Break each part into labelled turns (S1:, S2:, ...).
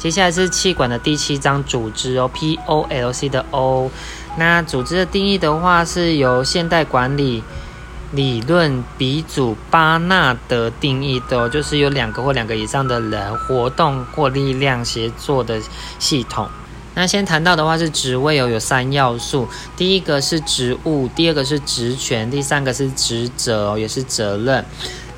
S1: 接下来是气管的第七章组织哦，P O L C 的 O。那组织的定义的话，是由现代管理理论鼻祖巴纳德定义的，就是有两个或两个以上的人活动或力量协作的系统。那先谈到的话是职位哦，有三要素，第一个是职务，第二个是职权，第三个是职责，也是责任。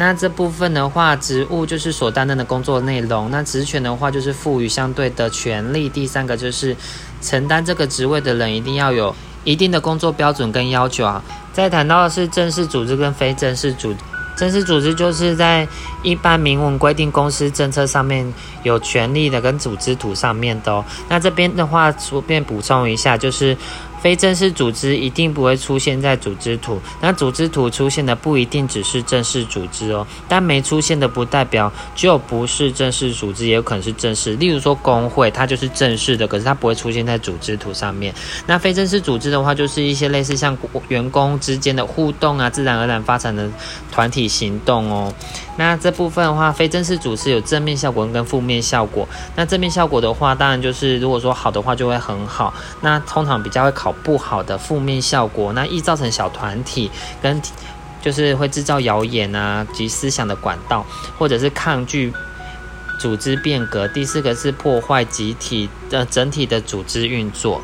S1: 那这部分的话，职务就是所担任的工作内容；那职权的话，就是赋予相对的权利。第三个就是承担这个职位的人一定要有一定的工作标准跟要求啊。再谈到的是正式组织跟非正式组，正式组织就是在一般明文规定公司政策上面有权利的跟组织图上面的哦。那这边的话，顺便补充一下，就是。非正式组织一定不会出现在组织图，那组织图出现的不一定只是正式组织哦，但没出现的不代表就不是正式组织，也有可能是正式。例如说工会，它就是正式的，可是它不会出现在组织图上面。那非正式组织的话，就是一些类似像员工之间的互动啊，自然而然发展的团体行动哦。那这部分的话，非正式组织有正面效果跟负面效果。那正面效果的话，当然就是如果说好的话就会很好。那通常比较会考不好的负面效果，那易造成小团体跟就是会制造谣言啊及思想的管道，或者是抗拒组织变革。第四个是破坏集体的整体的组织运作。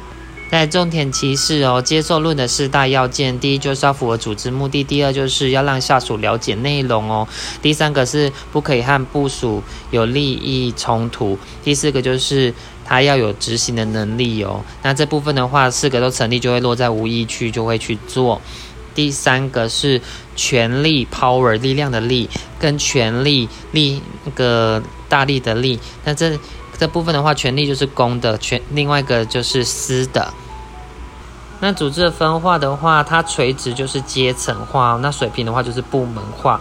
S1: 在重点提示哦，接受论的四大要件：第一就是要符合组织目的；第二就是要让下属了解内容哦；第三个是不可以和部属有利益冲突；第四个就是他要有执行的能力哦。那这部分的话，四个都成立，就会落在无意区，就会去做。第三个是权力 （power） 力量的力，跟权力力那个大力的力。那这这部分的话，权力就是公的，权另外一个就是私的。那组织的分化的话，它垂直就是阶层化，那水平的话就是部门化。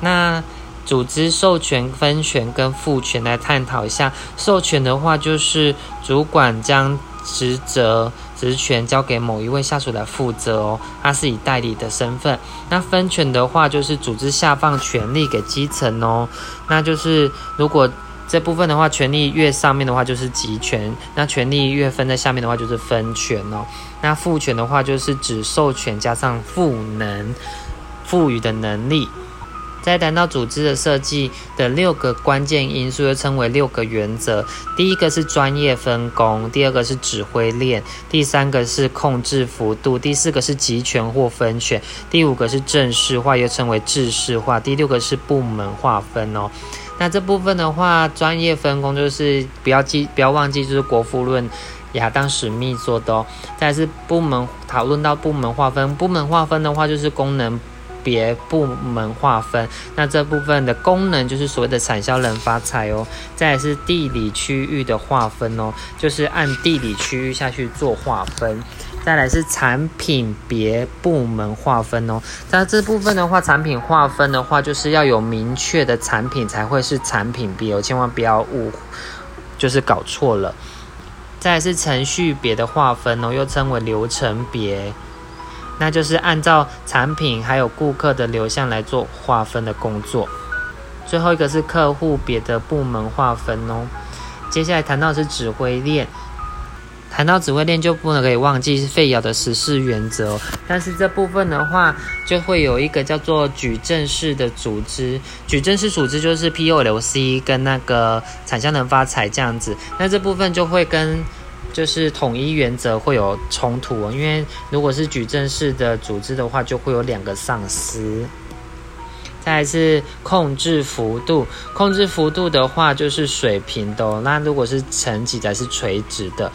S1: 那组织授权、分权跟赋权来探讨一下。授权的话，就是主管将职责、职权交给某一位下属来负责哦，他是以代理的身份。那分权的话，就是组织下放权力给基层哦，那就是如果。这部分的话，权力越上面的话就是集权，那权力越分在下面的话就是分权哦。那赋权的话就是指授权加上赋能，赋予的能力。再谈到组织的设计的六个关键因素，又称为六个原则。第一个是专业分工，第二个是指挥链，第三个是控制幅度，第四个是集权或分权，第五个是正式化，又称为制式化，第六个是部门划分哦。那这部分的话，专业分工就是不要记，不要忘记，就是国富论亚当史密做的哦。再是部门讨论到部门划分，部门划分的话就是功能别部门划分。那这部分的功能就是所谓的产销人发财哦。再来是地理区域的划分哦，就是按地理区域下去做划分。再来是产品别部门划分哦，那这部分的话，产品划分的话，就是要有明确的产品才会是产品别哦，千万不要误，就是搞错了。再来是程序别的划分哦，又称为流程别，那就是按照产品还有顾客的流向来做划分的工作。最后一个是客户别的部门划分哦，接下来谈到是指挥链。谈到指挥链，就不能可以忘记是费尧的十四原则。但是这部分的话，就会有一个叫做矩阵式的组织。矩阵式组织就是 P O L C 跟那个产销能发财这样子。那这部分就会跟就是统一原则会有冲突。因为如果是矩阵式的组织的话，就会有两个上司。再来是控制幅度，控制幅度的话就是水平的。那如果是层级才是垂直的。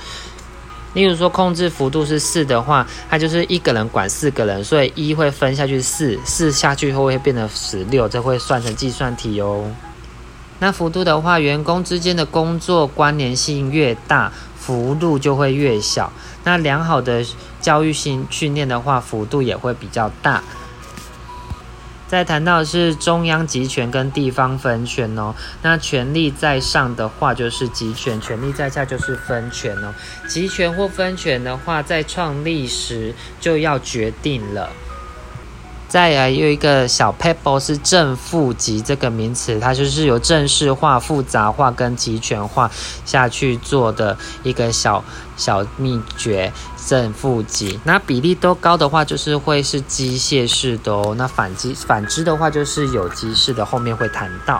S1: 例如说，控制幅度是四的话，它就是一个人管四个人，所以一会分下去四，四下去后会变成十六，这会算成计算题哦。那幅度的话，员工之间的工作关联性越大，幅度就会越小。那良好的教育性训练的话，幅度也会比较大。再谈到的是中央集权跟地方分权哦，那权力在上的话就是集权，权力在下就是分权哦。集权或分权的话，在创立时就要决定了。再来有一个小 pebble 是正负极这个名词，它就是由正式化、复杂化跟集权化下去做的一个小小秘诀。正负极，那比例都高的话，就是会是机械式的哦。那反机反之的话，就是有机式的，后面会谈到。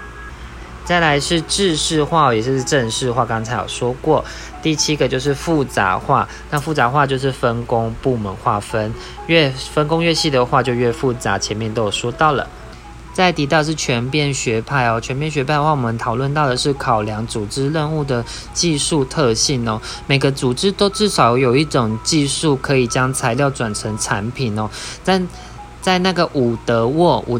S1: 再来是制式化，也就是正式化，刚才有说过。第七个就是复杂化，那复杂化就是分工部门划分，越分工越细的话就越复杂，前面都有说到了。再提到是全变学派哦，全变学派的话，我们讨论到的是考量组织任务的技术特性哦，每个组织都至少有一种技术可以将材料转成产品哦。但在那个伍德沃伍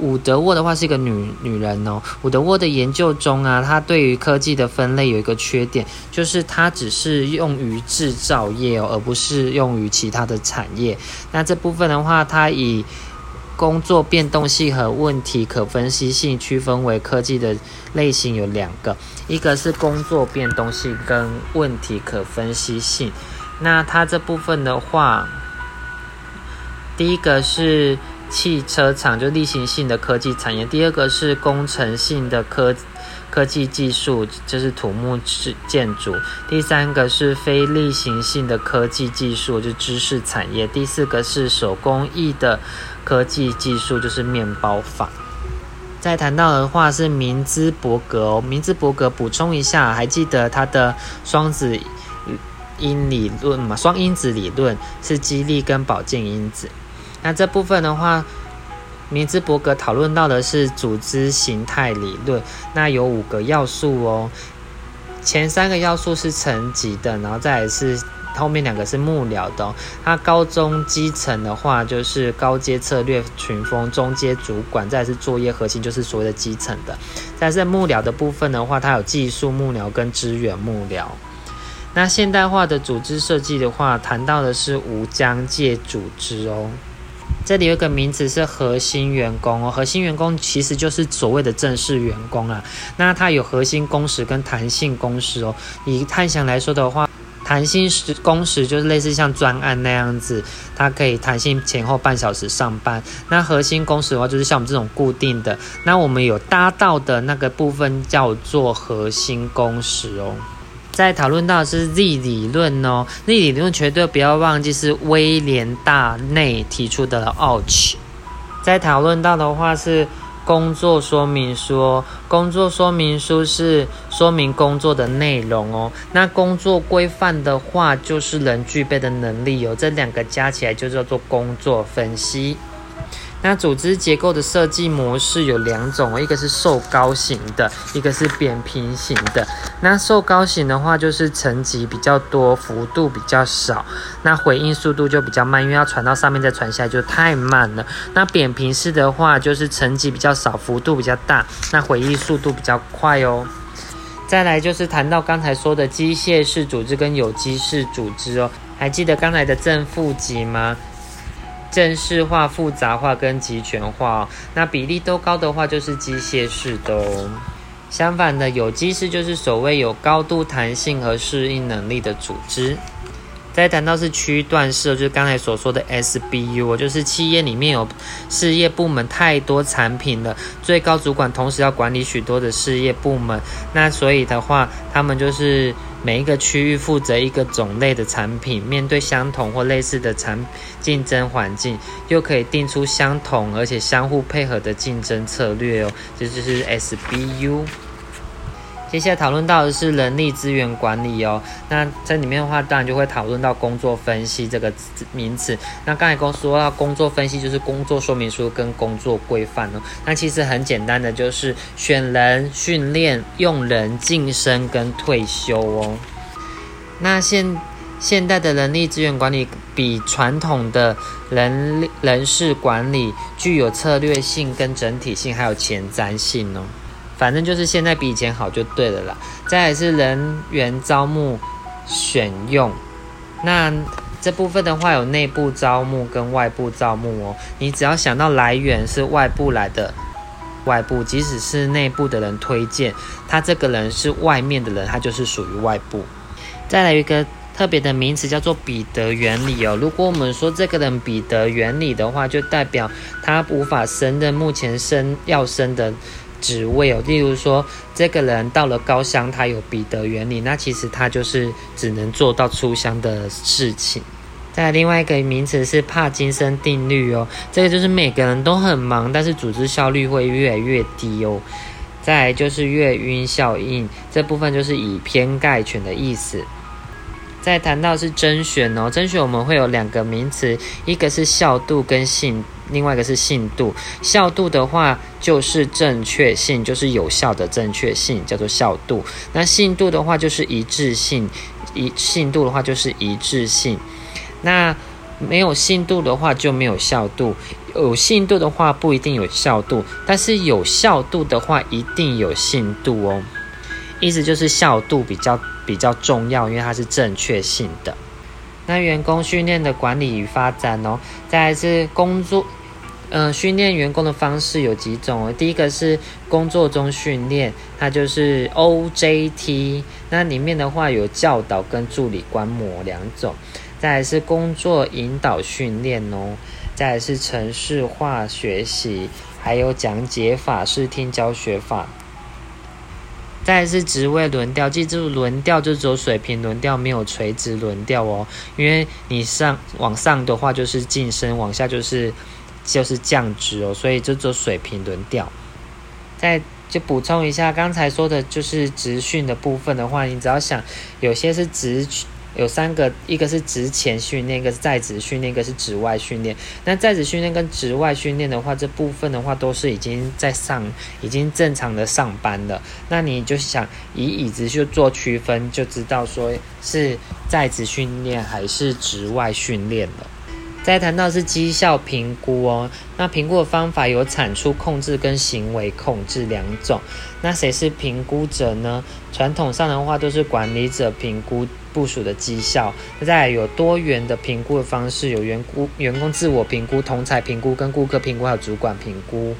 S1: 伍德沃的话是一个女女人哦，伍德沃的研究中啊，他对于科技的分类有一个缺点，就是它只是用于制造业哦，而不是用于其他的产业。那这部分的话，它以工作变动性和问题可分析性区分为科技的类型有两个，一个是工作变动性跟问题可分析性。那它这部分的话，第一个是。汽车厂就例行性的科技产业，第二个是工程性的科科技技术，就是土木是建筑；第三个是非例行性的科技技术，就知识产业；第四个是手工艺的科技技术，就是面包坊。再谈到的话是明兹伯格哦，明兹伯格补充一下，还记得他的双子因理论吗？双因子理论是激励跟保健因子。那这部分的话，明兹伯格讨论到的是组织形态理论。那有五个要素哦，前三个要素是层级的，然后再是后面两个是幕僚的。它高中基层的话就是高阶策略群峰，中阶主管，再是作业核心就是所谓的基层的。再是幕僚的部分的话，它有技术幕僚跟资源幕僚。那现代化的组织设计的话，谈到的是无疆界组织哦。这里有个名词是核心员工哦，核心员工其实就是所谓的正式员工啊。那它有核心工时跟弹性工时哦。以探险来说的话，弹性时工时就是类似像专案那样子，它可以弹性前后半小时上班。那核心工时的话，就是像我们这种固定的。那我们有搭到的那个部分叫做核心工时哦。在讨论到的是 Z 理论哦，Z 理论绝对不要忘记是威廉大内提出的 Ouch。在讨论到的话是工作说明书，工作说明书是说明工作的内容哦。那工作规范的话就是人具备的能力哦，这两个加起来就叫做工作分析。那组织结构的设计模式有两种，一个是瘦高型的，一个是扁平型的。那瘦高型的话，就是层级比较多，幅度比较少，那回应速度就比较慢，因为要传到上面再传下来就太慢了。那扁平式的话，就是层级比较少，幅度比较大，那回应速度比较快哦。再来就是谈到刚才说的机械式组织跟有机式组织哦，还记得刚才的正负极吗？正式化、复杂化跟集权化，那比例都高的话，就是机械式的哦。相反的，有机式就是所谓有高度弹性和适应能力的组织。再谈到是区段式，就是刚才所说的 SBU，就是企业里面有事业部门太多产品了，最高主管同时要管理许多的事业部门，那所以的话，他们就是每一个区域负责一个种类的产品，面对相同或类似的产竞争环境，又可以定出相同而且相互配合的竞争策略哦，这就是 SBU。接下来讨论到的是人力资源管理哦，那在里面的话，当然就会讨论到工作分析这个名词。那刚才跟说到工作分析，就是工作说明书跟工作规范哦。那其实很简单的，就是选人、训练、用人、晋升跟退休哦。那现现代的人力资源管理比传统的人人事管理具有策略性、跟整体性，还有前瞻性哦。反正就是现在比以前好就对了啦。再来是人员招募选用，那这部分的话有内部招募跟外部招募哦。你只要想到来源是外部来的，外部即使是内部的人推荐，他这个人是外面的人，他就是属于外部。再来一个特别的名词叫做彼得原理哦。如果我们说这个人彼得原理的话，就代表他无法胜任目前升要升的职位哦。例如说，这个人到了高乡，他有彼得原理，那其实他就是只能做到出乡的事情。再另外一个名词是帕金森定律哦，这个就是每个人都很忙，但是组织效率会越来越低哦。再就是月晕效应，这部分就是以偏概全的意思。再谈到是甄选哦，甄选我们会有两个名词，一个是效度跟信，另外一个是信度。效度的话就是正确性，就是有效的正确性，叫做效度。那信度的话就是一致性，一信度的话就是一致性。那没有信度的话就没有效度，有信度的话不一定有效度，但是有效度的话一定有信度哦。意思就是效度比较比较重要，因为它是正确性的。那员工训练的管理与发展哦，再来是工作，嗯，训练员工的方式有几种哦。第一个是工作中训练，它就是 OJT，那里面的话有教导跟助理观摩两种。再来是工作引导训练哦，再来是程式化学习，还有讲解法、视听教学法。再是职位轮调，记住轮调就走水平轮调，没有垂直轮调哦。因为你上往上的话就是晋升，往下就是就是降职哦，所以就走水平轮调。再就补充一下，刚才说的就是职训的部分的话，你只要想有些是职。有三个，一个是职前训练，一个是在职训练，一个是职外训练。那在职训练跟职外训练的话，这部分的话都是已经在上，已经正常的上班了。那你就想以椅子去做区分，就知道说是在职训练还是职外训练了。再谈到是绩效评估哦，那评估的方法有产出控制跟行为控制两种。那谁是评估者呢？传统上的话都是管理者评估部署的绩效。那再有多元的评估的方式，有员工员工自我评估、同才评估、跟顾客评估，还有主管评估。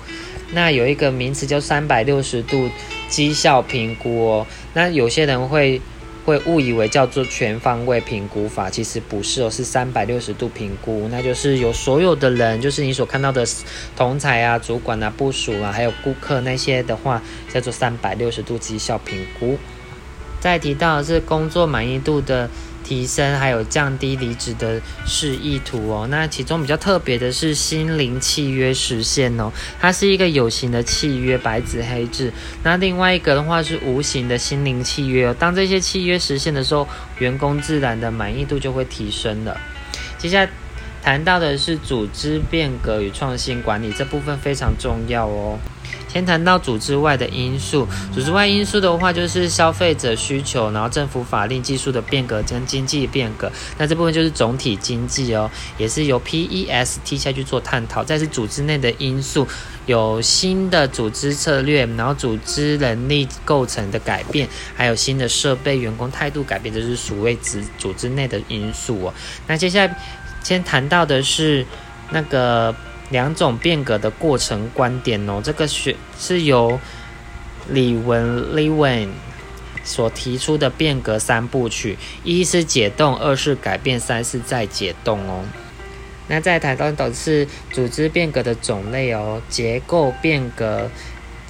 S1: 那有一个名词叫三百六十度绩效评估哦。那有些人会。会误以为叫做全方位评估法，其实不是哦，是三百六十度评估，那就是有所有的人，就是你所看到的同才啊、主管啊、部署啊，还有顾客那些的话，叫做三百六十度绩效评估。再提到是工作满意度的。提升还有降低离职的示意图哦，那其中比较特别的是心灵契约实现哦，它是一个有形的契约，白纸黑字。那另外一个的话是无形的心灵契约哦，当这些契约实现的时候，员工自然的满意度就会提升了。接下来谈到的是组织变革与创新管理这部分非常重要哦。先谈到组织外的因素，组织外因素的话，就是消费者需求，然后政府法令、技术的变革跟经济变革。那这部分就是总体经济哦，也是由 PEST 下去做探讨。再是组织内的因素，有新的组织策略，然后组织能力构成的改变，还有新的设备、员工态度改变，这是所谓组组织内的因素哦。那接下来先谈到的是那个。两种变革的过程观点哦，这个是是由李文 l e w i n 所提出的变革三部曲：一是解冻，二是改变，三是再解冻哦。那再谈到的是组织变革的种类哦，结构变革。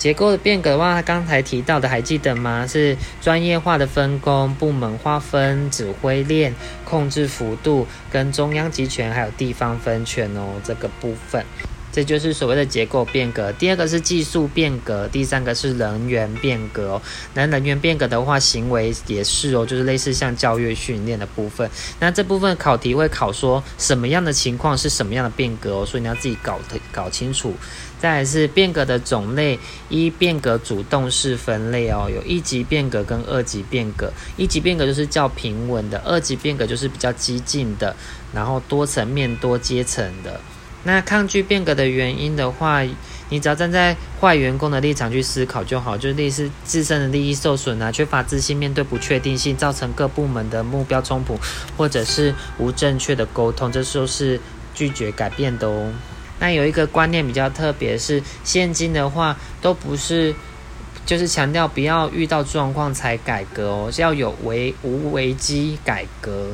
S1: 结构的变革的话，刚才提到的还记得吗？是专业化的分工、部门划分、指挥链、控制幅度、跟中央集权还有地方分权哦，这个部分。这就是所谓的结构变革。第二个是技术变革，第三个是人员变革。那人员变革的话，行为也是哦，就是类似像教育训练的部分。那这部分考题会考说什么样的情况是什么样的变革哦，所以你要自己搞搞清楚。再来是变革的种类，一变革主动式分类哦，有一级变革跟二级变革。一级变革就是较平稳的，二级变革就是比较激进的，然后多层面、多阶层的。那抗拒变革的原因的话，你只要站在坏员工的立场去思考就好，就类似自身的利益受损啊，缺乏自信，面对不确定性，造成各部门的目标冲突，或者是无正确的沟通，这时候是拒绝改变的哦。那有一个观念比较特别，是现金的话都不是就是强调不要遇到状况才改革哦，是要有危无危机改革。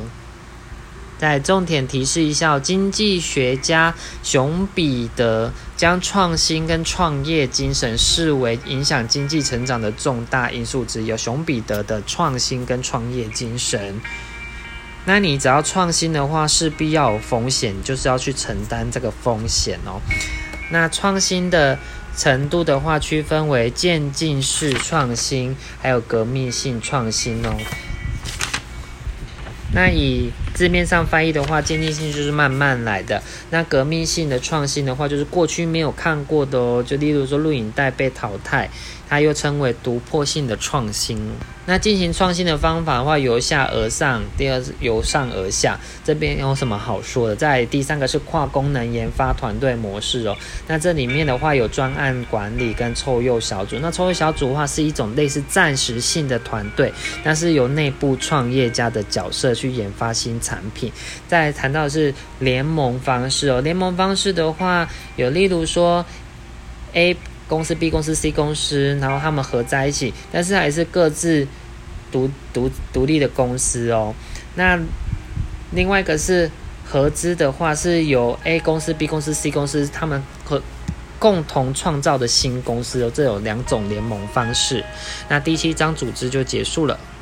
S1: 在重点提示一下，经济学家熊彼得将创新跟创业精神视为影响经济成长的重大因素之一。熊彼得的创新跟创业精神，那你只要创新的话，势必要有风险，就是要去承担这个风险哦。那创新的程度的话，区分为渐进式创新，还有革命性创新哦。那以字面上翻译的话，渐进性就是慢慢来的；那革命性的创新的话，就是过去没有看过的哦。就例如说，录影带被淘汰，它又称为突破性的创新。那进行创新的方法的话，由下而上；第二是由上而下。这边有什么好说的？在第三个是跨功能研发团队模式哦。那这里面的话有专案管理跟抽幼小组。那抽幼小组的话是一种类似暂时性的团队，但是由内部创业家的角色去研发新产品。再谈到的是联盟方式哦，联盟方式的话有例如说 A。公司 B 公司 C 公司，然后他们合在一起，但是还是各自独独独立的公司哦。那另外一个是合资的话，是由 A 公司、B 公司、C 公司他们合共同创造的新公司哦。这有两种联盟方式。那第七章组织就结束了。